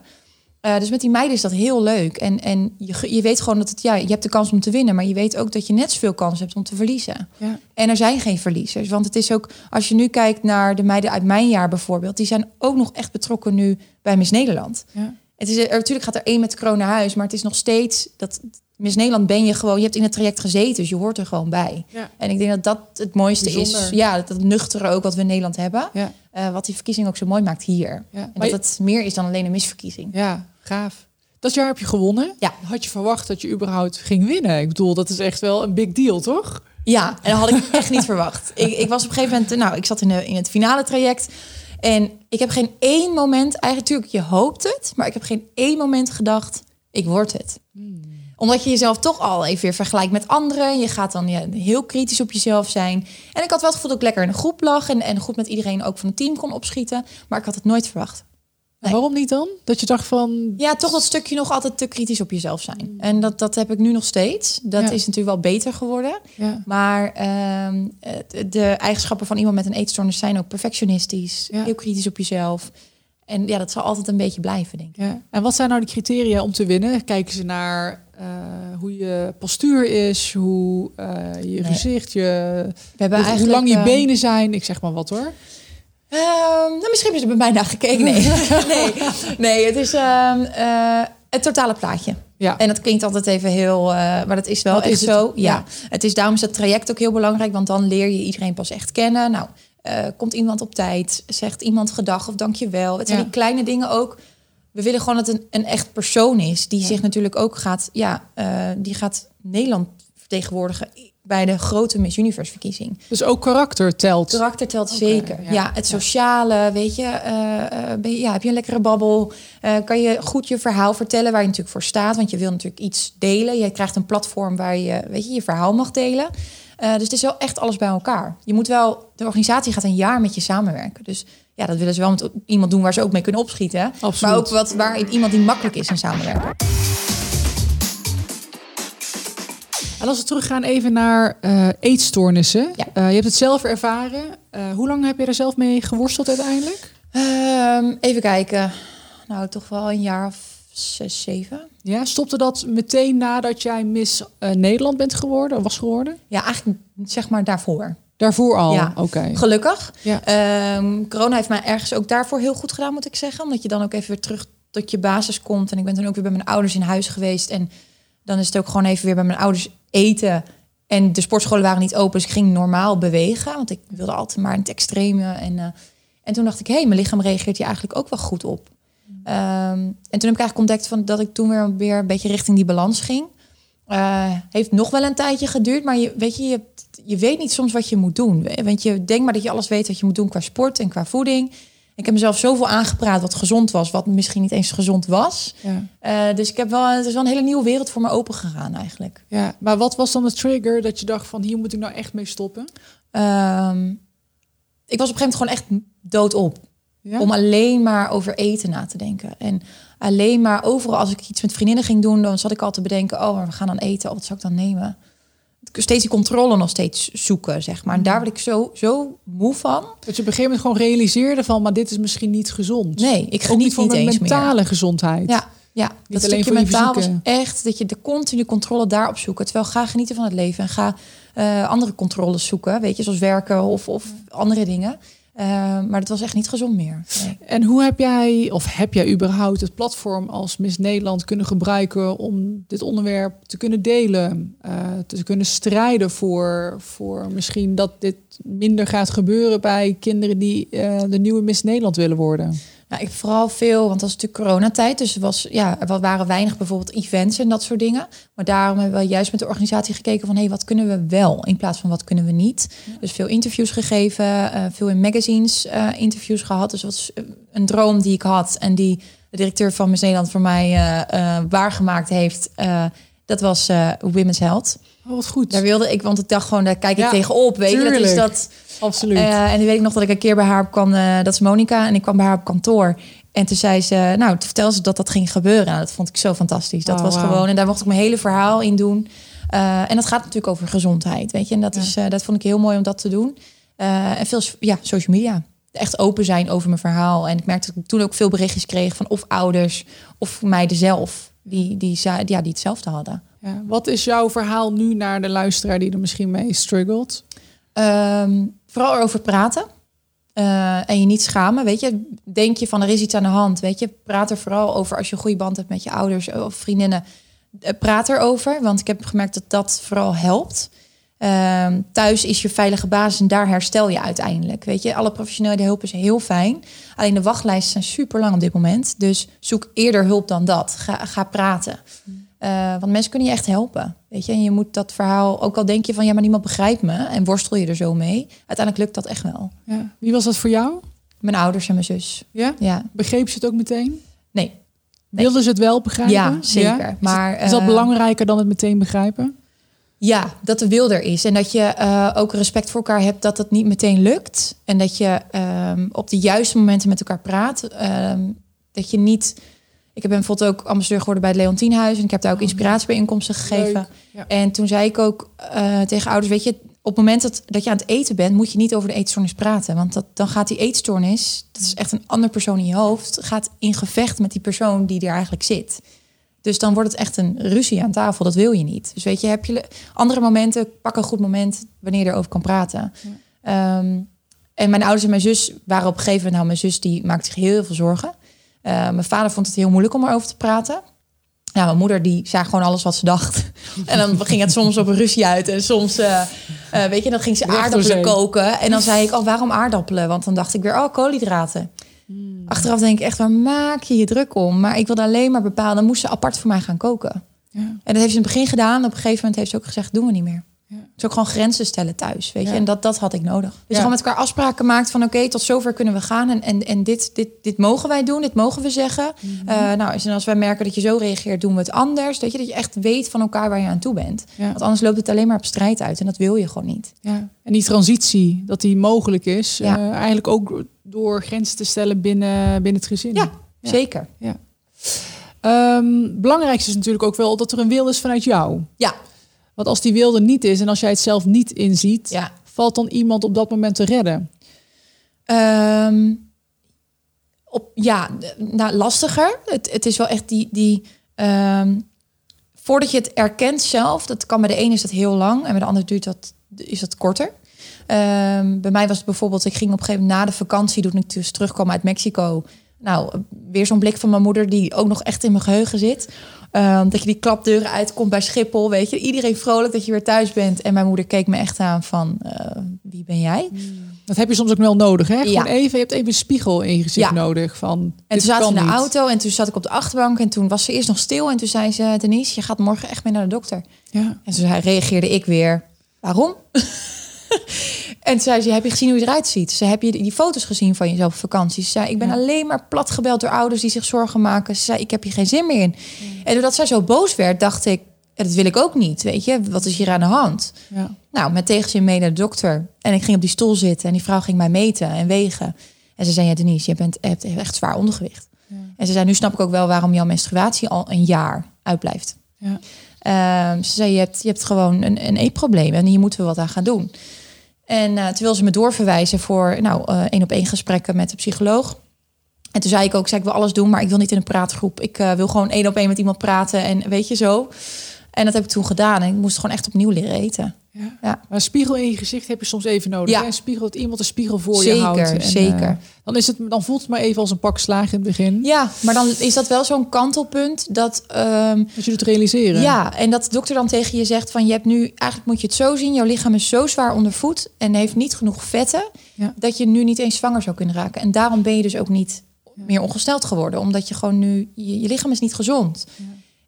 Uh, dus met die meiden is dat heel leuk. En, en je, je weet gewoon dat het, ja, je hebt de kans om te winnen, maar je weet ook dat je net zoveel kans hebt om te verliezen. Ja. En er zijn geen verliezers. Want het is ook, als je nu kijkt naar de meiden uit mijn jaar bijvoorbeeld, die zijn ook nog echt betrokken nu bij Miss Nederland. Ja. Het is, er, natuurlijk gaat er één met corona naar huis, maar het is nog steeds dat Miss Nederland ben je gewoon, je hebt in het traject gezeten, dus je hoort er gewoon bij. Ja. En ik denk dat dat het mooiste is. Ja, dat nuchtere ook wat we in Nederland hebben. Ja. Eh, wat die verkiezing ook zo mooi maakt hier. Ja. En Maar dat het meer is dan alleen een misverkiezing. Ja, gaaf. Dat jaar heb je gewonnen. Ja. Had je verwacht dat je überhaupt ging winnen? Ik bedoel, dat is echt wel een big deal, toch? Ja, en dat had ik echt niet verwacht. Ik, ik was op een gegeven moment, nou, ik zat in, de, in het finale traject. En ik heb geen één moment, eigenlijk natuurlijk, je hoopt het, maar ik heb geen één moment gedacht, ik word het. Omdat je jezelf toch al even weer vergelijkt met anderen. Je gaat dan ja, heel kritisch op jezelf zijn. En ik had wel het gevoel dat ik lekker in een groep lag en, en goed met iedereen ook van het team kon opschieten. Maar ik had het nooit verwacht. Waarom niet dan? Dat je dacht van... Ja, toch dat stukje nog altijd te kritisch op jezelf zijn. En dat, dat heb ik nu nog steeds. Dat Ja. is natuurlijk wel beter geworden. Ja. Maar ehm, de eigenschappen van iemand met een eetstoornis zijn ook perfectionistisch, Ja. heel kritisch op jezelf. En ja, dat zal altijd een beetje blijven, denk ik. Ja. En wat zijn nou de criteria om te winnen? Kijken ze naar eh, hoe je postuur is, hoe eh, je gezicht, je, We hebben hoe, lang je eh, benen zijn. Ik zeg maar wat hoor. Ehm, nou, misschien hebben ze bij mij naar gekeken. Nee, nee, nee het is ehm, eh, het totale plaatje. Ja. En dat klinkt altijd even heel, eh, maar dat is wel Wat echt is zo. Ja. Ja. het is daarom is dat traject ook heel belangrijk, want dan leer je iedereen pas echt kennen. Nou, eh, komt iemand op tijd, zegt iemand gedag of dankjewel. Het zijn Ja. die kleine dingen ook. We willen gewoon dat het een, een echt persoon is die zich natuurlijk ook gaat, ja, die gaat Nederland vertegenwoordigen bij de grote Miss Universe verkiezing. Dus ook karakter telt. Karakter telt zeker. ja. Ja, het sociale, weet je, eh, eh, ben je- ja, heb je een lekkere babbel? Eh, kan je goed je verhaal vertellen waar je natuurlijk voor staat? Want je wil natuurlijk iets delen. Je krijgt een platform waar je, weet je, je verhaal mag delen. Eh, dus het is wel echt alles bij elkaar. Je moet wel, de organisatie gaat een jaar met je samenwerken. Dus ja, dat willen ze wel met iemand doen waar ze ook mee kunnen opschieten. Absoluut. Maar ook wat, waar iemand die makkelijk is in samenwerken. En als we teruggaan even naar eh, eetstoornissen. Ja. Eh, je hebt het zelf ervaren. Eh, hoe lang heb je er zelf mee geworsteld uiteindelijk? Ehm, even kijken. Nou, toch wel een jaar of zes, zeven. Ja, stopte dat meteen nadat jij Miss Nederland bent geworden, was geworden? Ja, eigenlijk zeg maar daarvoor. Daarvoor al? Ja. Oké. Gelukkig. Ja. Ehm, corona heeft mij ergens ook daarvoor heel goed gedaan, moet ik zeggen. Omdat je dan ook even weer terug tot je basis komt. En ik ben toen ook weer bij mijn ouders in huis geweest. En dan is het ook gewoon even weer bij mijn ouders eten. En de sportscholen waren niet open, dus ik ging normaal bewegen. Want ik wilde altijd maar in het extreme. En, eh, en toen dacht ik, hé, hey, mijn lichaam reageert hier eigenlijk ook wel goed op. Ehm, en toen heb ik eigenlijk ontdekt van, dat ik toen weer, een beetje richting die balans ging. Eh, heeft nog wel een tijdje geduurd, maar je weet, je, je weet niet soms wat je moet doen. Want je denkt maar dat je alles weet wat je moet doen qua sport en qua voeding. Ik heb mezelf zoveel aangepraat wat gezond was, wat misschien niet eens gezond was. Ja. Eh, dus ik heb wel, het is wel een hele nieuwe wereld voor me open gegaan eigenlijk. ja. Maar wat was dan de trigger dat je dacht van hier moet ik nou echt mee stoppen? Ehm, ik was op een gegeven moment gewoon echt doodop. Ja? Om alleen maar over eten na te denken. En alleen maar overal, als ik iets met vriendinnen ging doen, dan zat ik al te bedenken: oh, maar we gaan dan eten. Oh, wat zou ik dan nemen? Steeds die controle nog steeds zoeken, zeg maar. En daar werd ik zo, zo moe van. Dat je op een gegeven moment gewoon realiseerde van maar dit is misschien niet gezond. Nee, ik geniet niet voor niet mijn mentale gezondheid. Ja, ja. dat alleen stukje voor je mentaal was echt dat je de continue controle daarop zoeken. Terwijl ga genieten van het leven en ga eh, andere controles zoeken. Weet je, zoals werken of, of andere dingen. Eh, maar dat was echt niet gezond meer. En hoe heb jij, of heb jij überhaupt het platform als Miss Nederland kunnen gebruiken om dit onderwerp te kunnen delen, eh, te kunnen strijden voor, voor misschien dat dit minder gaat gebeuren bij kinderen die eh, de nieuwe Miss Nederland willen worden? Nou, ik vooral veel, want dat was natuurlijk coronatijd. Dus er, was, ja, er waren weinig bijvoorbeeld events en dat soort dingen. Maar daarom hebben we juist met de organisatie gekeken van... hé, hey, wat kunnen we wel in plaats van wat kunnen we niet? Dus veel interviews gegeven, eh, veel in magazines eh, interviews gehad. Dus dat was eh, een droom die ik had en die de directeur van Miss Nederland voor mij waargemaakt heeft. Dat was Women's Health. Oh, wat goed. Daar wilde ik, want ik dacht gewoon, daar kijk ik Ja, tegenop. Weet je, dat is dat... Absoluut. Eh, en die weet ik nog dat ik een keer bij haar kwam, eh, dat is Monica, en ik kwam bij haar op kantoor. En toen zei ze, nou, toen vertelde ze dat dat ging gebeuren. Nou, dat vond ik zo fantastisch. Dat Oh, was gewoon, en daar mocht ik mijn hele verhaal in doen. Eh, en dat gaat natuurlijk over gezondheid, weet je. En dat, Ja. is, dat vond ik heel mooi om dat te doen. En veel, ja, social media. echt open zijn over mijn verhaal. En ik merkte dat ik toen ook veel berichtjes kreeg van of ouders of meiden zelf die, die, ja, die hetzelfde hadden. Ja. Wat is jouw verhaal nu naar de luisteraar die er misschien mee struggelt? Ehm, vooral erover praten. Eh, en je niet schamen. Weet je, denk je van er is iets aan de hand. Weet je, praat er vooral over als je een goede band hebt met je ouders of vriendinnen. Eh, praat erover, want ik heb gemerkt dat dat vooral helpt. Ehm, thuis is je veilige basis en daar herstel je uiteindelijk. Weet je, alle professionele hulp is heel fijn. Alleen de wachtlijsten zijn super lang op dit moment. Dus zoek eerder hulp dan dat. Ga, ga praten. Eh, want mensen kunnen je echt helpen. Weet je, en je moet dat verhaal, ook al denk je van ja, maar niemand begrijpt me en worstel je er zo mee. Uiteindelijk lukt dat echt wel. Ja. Wie was dat voor jou? Mijn ouders en mijn zus. Ja? Ja, Begreep ze het ook meteen? nee. Wilden ze het wel begrijpen? Ja, zeker. Is het- Maar, is dat eh, belangrijker dan het meteen begrijpen? Ja, dat de wil er is. En dat je eh, ook respect voor elkaar hebt dat het niet meteen lukt. En dat je ehm, op de juiste momenten met elkaar praat. Ehm, dat je niet. Ik ben bijvoorbeeld ook ambassadeur geworden bij het Leontienhuis. En ik heb daar ook inspiratiebijeenkomsten gegeven. Ja. En toen zei ik ook eh, tegen ouders: Weet je, op het moment dat, dat je aan het eten bent, moet je niet over de eetstoornis praten. Want dat, dan gaat die eetstoornis, dat is echt een andere persoon in je hoofd, gaat in gevecht met die persoon die er eigenlijk zit. Dus dan wordt het echt een ruzie aan tafel. Dat wil je niet. Dus weet je, heb je andere momenten, pak een goed moment wanneer je erover kan praten. Ehm, en mijn ouders en mijn zus waren op een gegeven moment, nou, mijn zus die maakte zich heel veel zorgen. Eh, mijn vader vond het heel moeilijk om erover te praten. Nou, mijn moeder die zei gewoon alles wat ze dacht. En dan ging het soms op een ruzie uit. En soms, eh, eh, weet je, dan ging ze aardappelen koken. En dan zei ik, oh, waarom aardappelen? Want dan dacht ik weer, oh, koolhydraten. Achteraf denk ik echt, waar maak je je druk om? Maar ik wilde alleen maar bepalen, dan moest ze apart voor mij gaan koken. Ja. En dat heeft ze in het begin gedaan. Op een gegeven moment heeft ze ook gezegd, doen we niet meer. Ja. Dus ook gewoon grenzen stellen thuis, weet je. Ja. En dat, dat had ik nodig. Dus Ja. gewoon met elkaar afspraken maakt van... oké, tot zover kunnen we gaan. En, en, en dit, dit, dit mogen wij doen, dit mogen we zeggen. Eh, nou, en als wij merken dat je zo reageert, doen we het anders. Dat je, dat je echt weet van elkaar waar je aan toe bent. Ja. Want anders loopt het alleen maar op strijd uit. En dat wil je gewoon niet. Ja. En die transitie, dat die mogelijk is, Ja. eh, eigenlijk ook door grenzen te stellen binnen, binnen het gezin. Ja, Ja. zeker. Ehm, belangrijkste is natuurlijk ook wel dat er een wil is vanuit jou. Ja, Want als die wil er niet is en als jij het zelf niet inziet, ja. valt dan iemand op dat moment te redden. Ehm, op, ja, nou, lastiger. Het, het is wel echt die... die ehm, voordat je het erkent zelf, dat kan bij de ene is dat heel lang en bij de andere duurt dat, is dat korter. Ehm, bij mij was het bijvoorbeeld, ik ging op een gegeven moment na de vakantie, toen ik dus terugkwam uit Mexico. Nou, weer zo'n blik van mijn moeder die ook nog echt in mijn geheugen zit. Ehm, dat je die klapdeuren uitkomt bij Schiphol, weet je. Iedereen vrolijk dat je weer thuis bent. En mijn moeder keek me echt aan van, eh, wie ben jij? Dat heb je soms ook wel nodig, hè? Gewoon Ja. even, je hebt even een spiegel in je gezicht Ja. nodig. Van, En toen zaten we kan in de niet. auto en toen zat ik op de achterbank. En toen was ze eerst nog stil. En toen zei ze, Denise, je gaat morgen echt mee naar de dokter. Ja. En toen zei- reageerde ik weer, waarom? en zei ze, heb je gezien hoe je eruit ziet? Ze heb je die foto's gezien van jezelf op vakantie? Ze zei, ik ben Ja. alleen maar plat gebeld door ouders die zich zorgen maken. Ze zei, ik heb hier geen zin meer in. En doordat zij zo boos werd, dacht ik, dat wil ik ook niet. Weet je, wat is hier aan de hand? Ja. Nou, met tegenzin mee naar de dokter. En ik ging op die stoel zitten en die vrouw ging mij meten en wegen. En ze zei, ja Denise, je bent, hebt echt zwaar ondergewicht. En ze zei, nu snap ik ook wel waarom jouw menstruatie al een jaar uitblijft. Ja. Ehm, ze zei, je hebt, je hebt gewoon een, een eetprobleem en hier moeten we wat aan gaan doen. En eh terwijl ze me doorverwijzen voor nou, één op één gesprekken met de psycholoog. En toen zei ik ook, zei, ik wil alles doen, maar ik wil niet in een praatgroep. Ik eh, wil gewoon één op één met iemand praten en weet je zo. En dat heb ik toen gedaan en ik moest gewoon echt opnieuw leren eten. Ja. Ja. Maar een spiegel in je gezicht heb je soms even nodig. Ja. Een spiegel, dat iemand een spiegel voor je Zeker, houdt. En, eh, zeker. dan, is het, dan voelt het maar even als een pak slaag in het begin. Ja, maar dan is dat wel zo'n kantelpunt dat... ehm, Dat je het realiseren. Ja, en dat de dokter dan tegen je zegt van je hebt nu, eigenlijk moet je het zo zien, jouw lichaam is zo zwaar onder voet en heeft niet genoeg vetten, Ja. dat je nu niet eens zwanger zou kunnen raken. En daarom ben je dus ook niet meer ongesteld geworden, omdat je gewoon nu, je, je lichaam is niet gezond.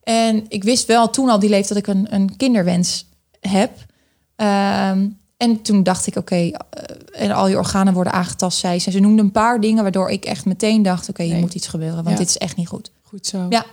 En ik wist wel toen al die leeftijd dat ik een, een kinderwens heb. Ehm, en toen dacht ik, oké, eh, en al je organen worden aangetast, zei ze. Ze noemde een paar dingen waardoor ik echt meteen dacht, oké, hier moet iets gebeuren, want Ja. dit is echt niet goed. Goed zo. Ja.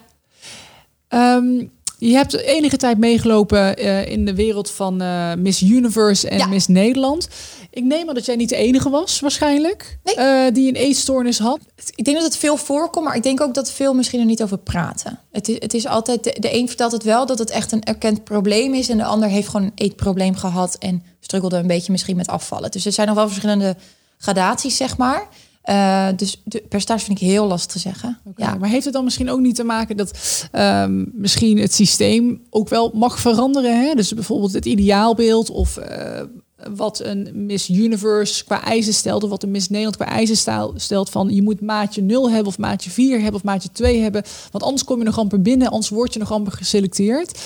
Ehm, je hebt enige tijd meegelopen eh, in de wereld van eh, Miss Universe en Ja. Miss Nederland. Ik neem aan dat jij niet de enige was, waarschijnlijk, Nee. eh, die een eetstoornis had. Ik denk dat het veel voorkomt, maar ik denk ook dat veel misschien er niet over praten. Het is, het is altijd, de, de een vertelt het wel dat het echt een erkend probleem is. En de ander heeft gewoon een eetprobleem gehad en struggelde een beetje misschien met afvallen. Dus er zijn nog wel verschillende gradaties, zeg maar. Uh, dus de percentage vind ik heel lastig te zeggen. Okay, ja. Maar heeft het dan misschien ook niet te maken dat um, misschien het systeem ook wel mag veranderen? Hè? Dus bijvoorbeeld het ideaalbeeld of uh, wat een Miss Universe qua eisen stelt, of wat een Miss Nederland qua eisen stelt van je moet maatje 0 hebben of maatje 4 hebben of maatje 2 hebben, want anders kom je nog amper binnen, anders word je nog amper geselecteerd.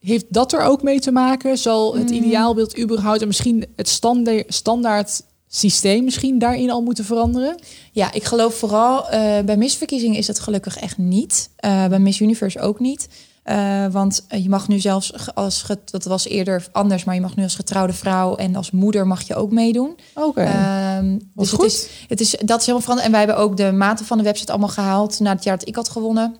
Heeft dat er ook mee te maken? Zal het mm. ideaalbeeld überhaupt en misschien het standaard systeem misschien daarin al moeten veranderen? Ja, ik geloof vooral uh, bij misverkiezingen is het gelukkig echt niet. Uh, bij Miss Universe ook niet. Uh, want je mag nu zelfs als dat was eerder anders, maar je mag nu als getrouwde vrouw en als moeder mag je ook meedoen. Oké. Okay. Uh, dus goed. Het is, het is dat is helemaal veranderd. En wij hebben ook de maten van de website allemaal gehaald na het jaar dat ik had gewonnen.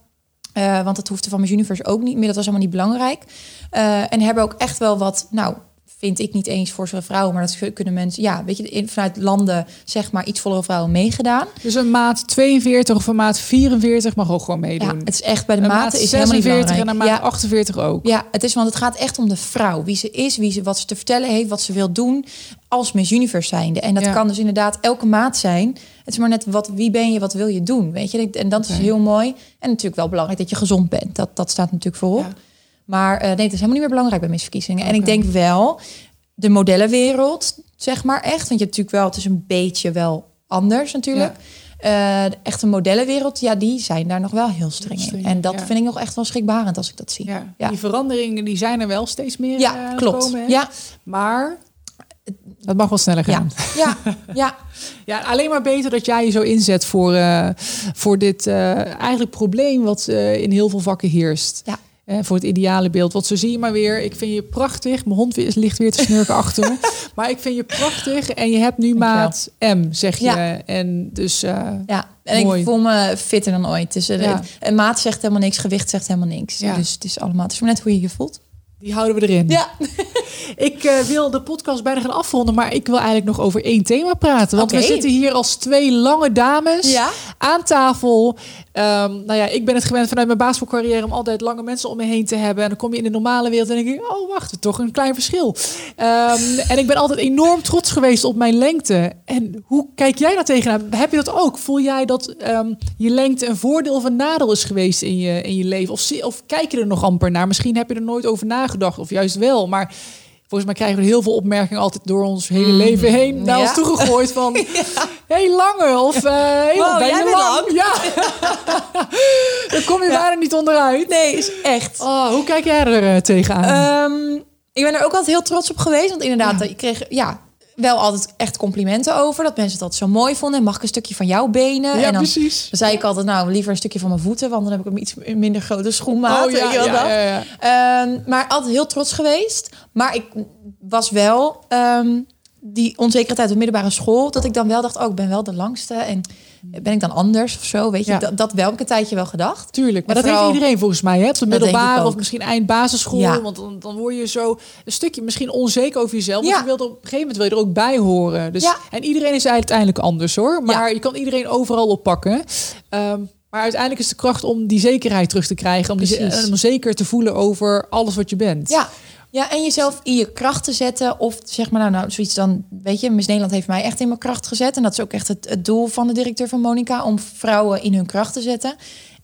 Uh, want dat hoefde van Miss Universe ook niet meer. Dat was helemaal niet belangrijk. Uh, en hebben ook echt wel wat, nou, vind ik niet eens voor zo'n vrouwen, maar dat kunnen mensen, ja, weet je, in, vanuit landen zeg maar iets vollere vrouwen meegedaan. Dus een maat 42 of een maat 44 mag ook gewoon meedoen. Ja, het is echt bij de maten is helemaal niet en een maat 48 ook. Ja, het is want het gaat echt om de vrouw, wie ze is, wie ze wat ze te vertellen heeft, wat ze wil doen als Miss Universe zijnde. En dat kan dus inderdaad elke maat zijn. Het is maar net wat, wie ben je, wat wil je doen, weet je? En dat is heel mooi. En natuurlijk wel belangrijk dat je gezond bent. Dat, dat staat natuurlijk voorop. Maar uh, nee, het is helemaal niet meer belangrijk bij misverkiezingen. En ik denk wel, de modellenwereld, zeg maar echt. Want je hebt natuurlijk wel, het is een beetje wel anders natuurlijk. Ja. Uh, de echte modellenwereld, ja, die zijn daar nog wel heel streng, in. En dat vind ik nog echt wel schrikbarend als ik dat zie. Ja. Die veranderingen die zijn er wel steeds meer. Ja, uh, klopt. Komen, ja. Maar dat mag wel sneller gaan. Ja, ja. ja. alleen maar beter dat jij je zo inzet voor, uh, voor dit eigenlijk probleem wat in heel veel vakken heerst. Ja voor het ideale beeld. Want zo zie je maar weer, ik vind je prachtig. Mijn hond ligt weer te snurken achter me. Maar ik vind je prachtig en je hebt nu maat M, zeg je. Ja. En dus uh, Ja, en mooi. ik voel me fitter dan ooit. Dus uh, een maat zegt helemaal niks, gewicht zegt helemaal niks. Ja. Dus het is allemaal, het is maar net hoe je je voelt. Die houden we erin. Ja. ik uh, wil de podcast bijna gaan afronden, maar ik wil eigenlijk nog over één thema praten. Want okay. we zitten hier als twee lange dames ja? aan tafel. Um, nou ja, ik ben het gewend vanuit mijn basketbalcarrière om altijd lange mensen om me heen te hebben. En dan kom je in de normale wereld en denk ik, oh wacht, toch een klein verschil. Um, en ik ben altijd enorm trots geweest op mijn lengte. En hoe kijk jij daar tegenaan? Heb je dat ook? Voel jij dat um, je lengte een voordeel of een nadeel is geweest in je, in je leven? Of, of kijk je er nog amper naar? Misschien heb je er nooit over nagedacht, of juist wel. Maar Volgens mij krijgen we heel veel opmerkingen altijd door ons hele mm. leven heen naar ja. ons toegegooid van ja. heel lange of uh, heel wow, lang. lang. Ja, daar kom je ja. bijna niet onderuit. Nee, is echt. Oh, hoe kijk jij er uh, tegenaan? Um, ik ben er ook altijd heel trots op geweest, want inderdaad, ik kreeg ja wel altijd echt complimenten over. Dat mensen dat zo mooi vonden. En mag ik een stukje van jouw benen? Ja, en dan, precies. Dan zei ik altijd, nou, liever een stukje van mijn voeten. Want dan heb ik een iets minder grote schoenmaat. Oh, ja, ja, ja, ja. Um, maar altijd heel trots geweest. Maar ik was wel... Um, die onzekerheid uit de middelbare school, dat ik dan wel dacht, oh, ik ben wel de langste en ben ik dan anders of zo, weet je? Dat, dat wel heb ik een tijdje wel gedacht. Tuurlijk, maar dat heeft iedereen volgens mij, hè? Op de middelbare of misschien eind basisschool, ja. want dan, dan word je zo een stukje misschien onzeker over jezelf, want je wilt op een gegeven moment wil je er ook bij horen. Dus en iedereen is uiteindelijk anders, hoor. Maar je kan iedereen overal oppakken. Um, maar uiteindelijk is de kracht om die zekerheid terug te krijgen, om, die, om zeker te voelen over alles wat je bent. Ja, ja, en jezelf in je kracht te zetten. Of zeg maar nou, nou zoiets dan, weet je, Miss Nederland heeft mij echt in mijn kracht gezet. En dat is ook echt het, het doel van de directeur van Monica, om vrouwen in hun kracht te zetten.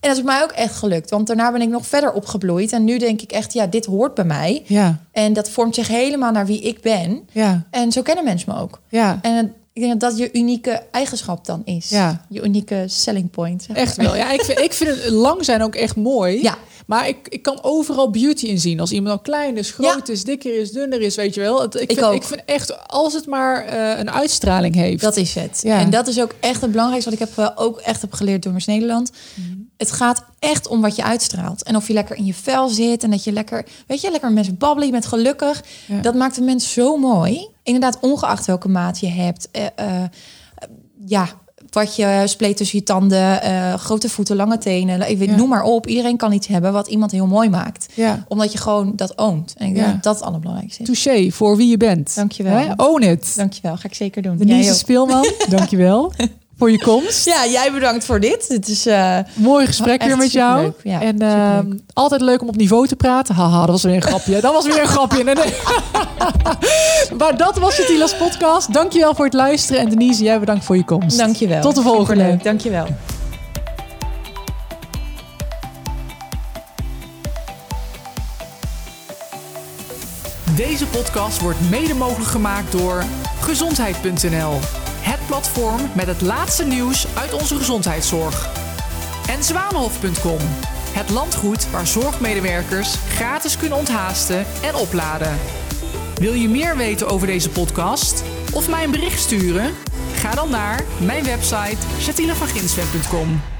En dat is mij ook echt gelukt, want daarna ben ik nog verder opgebloeid. En nu denk ik echt, ja, dit hoort bij mij. Ja. En dat vormt zich helemaal naar wie ik ben. Ja. En zo kennen mensen me ook. Ja. En ik denk dat dat je unieke eigenschap dan is. Ja. Je unieke selling point. Zeg maar. Echt wel. Ja, ik vind, ik vind het lang zijn ook echt mooi. Ja. Maar ik, ik kan overal beauty in zien. Als iemand al klein is, groot is, dikker is, dunner is, weet je wel. Het, ik, ik, vind, ik vind echt, als het maar uh, een uitstraling heeft. Dat is het. Ja. En dat is ook echt het belangrijkste wat ik heb, uh, ook echt heb geleerd door Miss Nederland. Mm. Het gaat echt om wat je uitstraalt. En of je lekker in je vel zit en dat je lekker, weet je, lekker met mensen babbelen, bent gelukkig. Ja. Dat maakt een mens zo mooi. Inderdaad, ongeacht welke maat je hebt. Uh, ja, wat je spleet tussen je tanden, uh, grote voeten, lange tenen. Even, ja. Noem maar op. Iedereen kan iets hebben wat iemand heel mooi maakt. Ja. Omdat je gewoon dat oont. En ik denk dat dat het allerbelangrijkste is. Touché voor wie je bent. Dankjewel. Hè? Own it. Dankjewel. Ga ik zeker doen. Denise Speelman, dankjewel. Voor je komst. Ja, jij bedankt voor dit. Het is uh, mooi gesprek weer met jou. Ja, en uh, altijd leuk om op niveau te praten. Haha, dat was weer een grapje. dat was weer een grapje. Nee, nee. maar dat was de Tilas podcast. Dankjewel voor het luisteren. En Denise, jij bedankt voor je komst. Dankjewel. Tot de volgende. Superleuk. Dankjewel. Deze podcast wordt mede mogelijk gemaakt door gezondheid.nl. Het platform met het laatste nieuws uit onze gezondheidszorg. En zwanenhof.com. Het landgoed waar zorgmedewerkers gratis kunnen onthaasten en opladen. Wil je meer weten over deze podcast of mij een bericht sturen? Ga dan naar mijn website jatilavagrinsweb.com.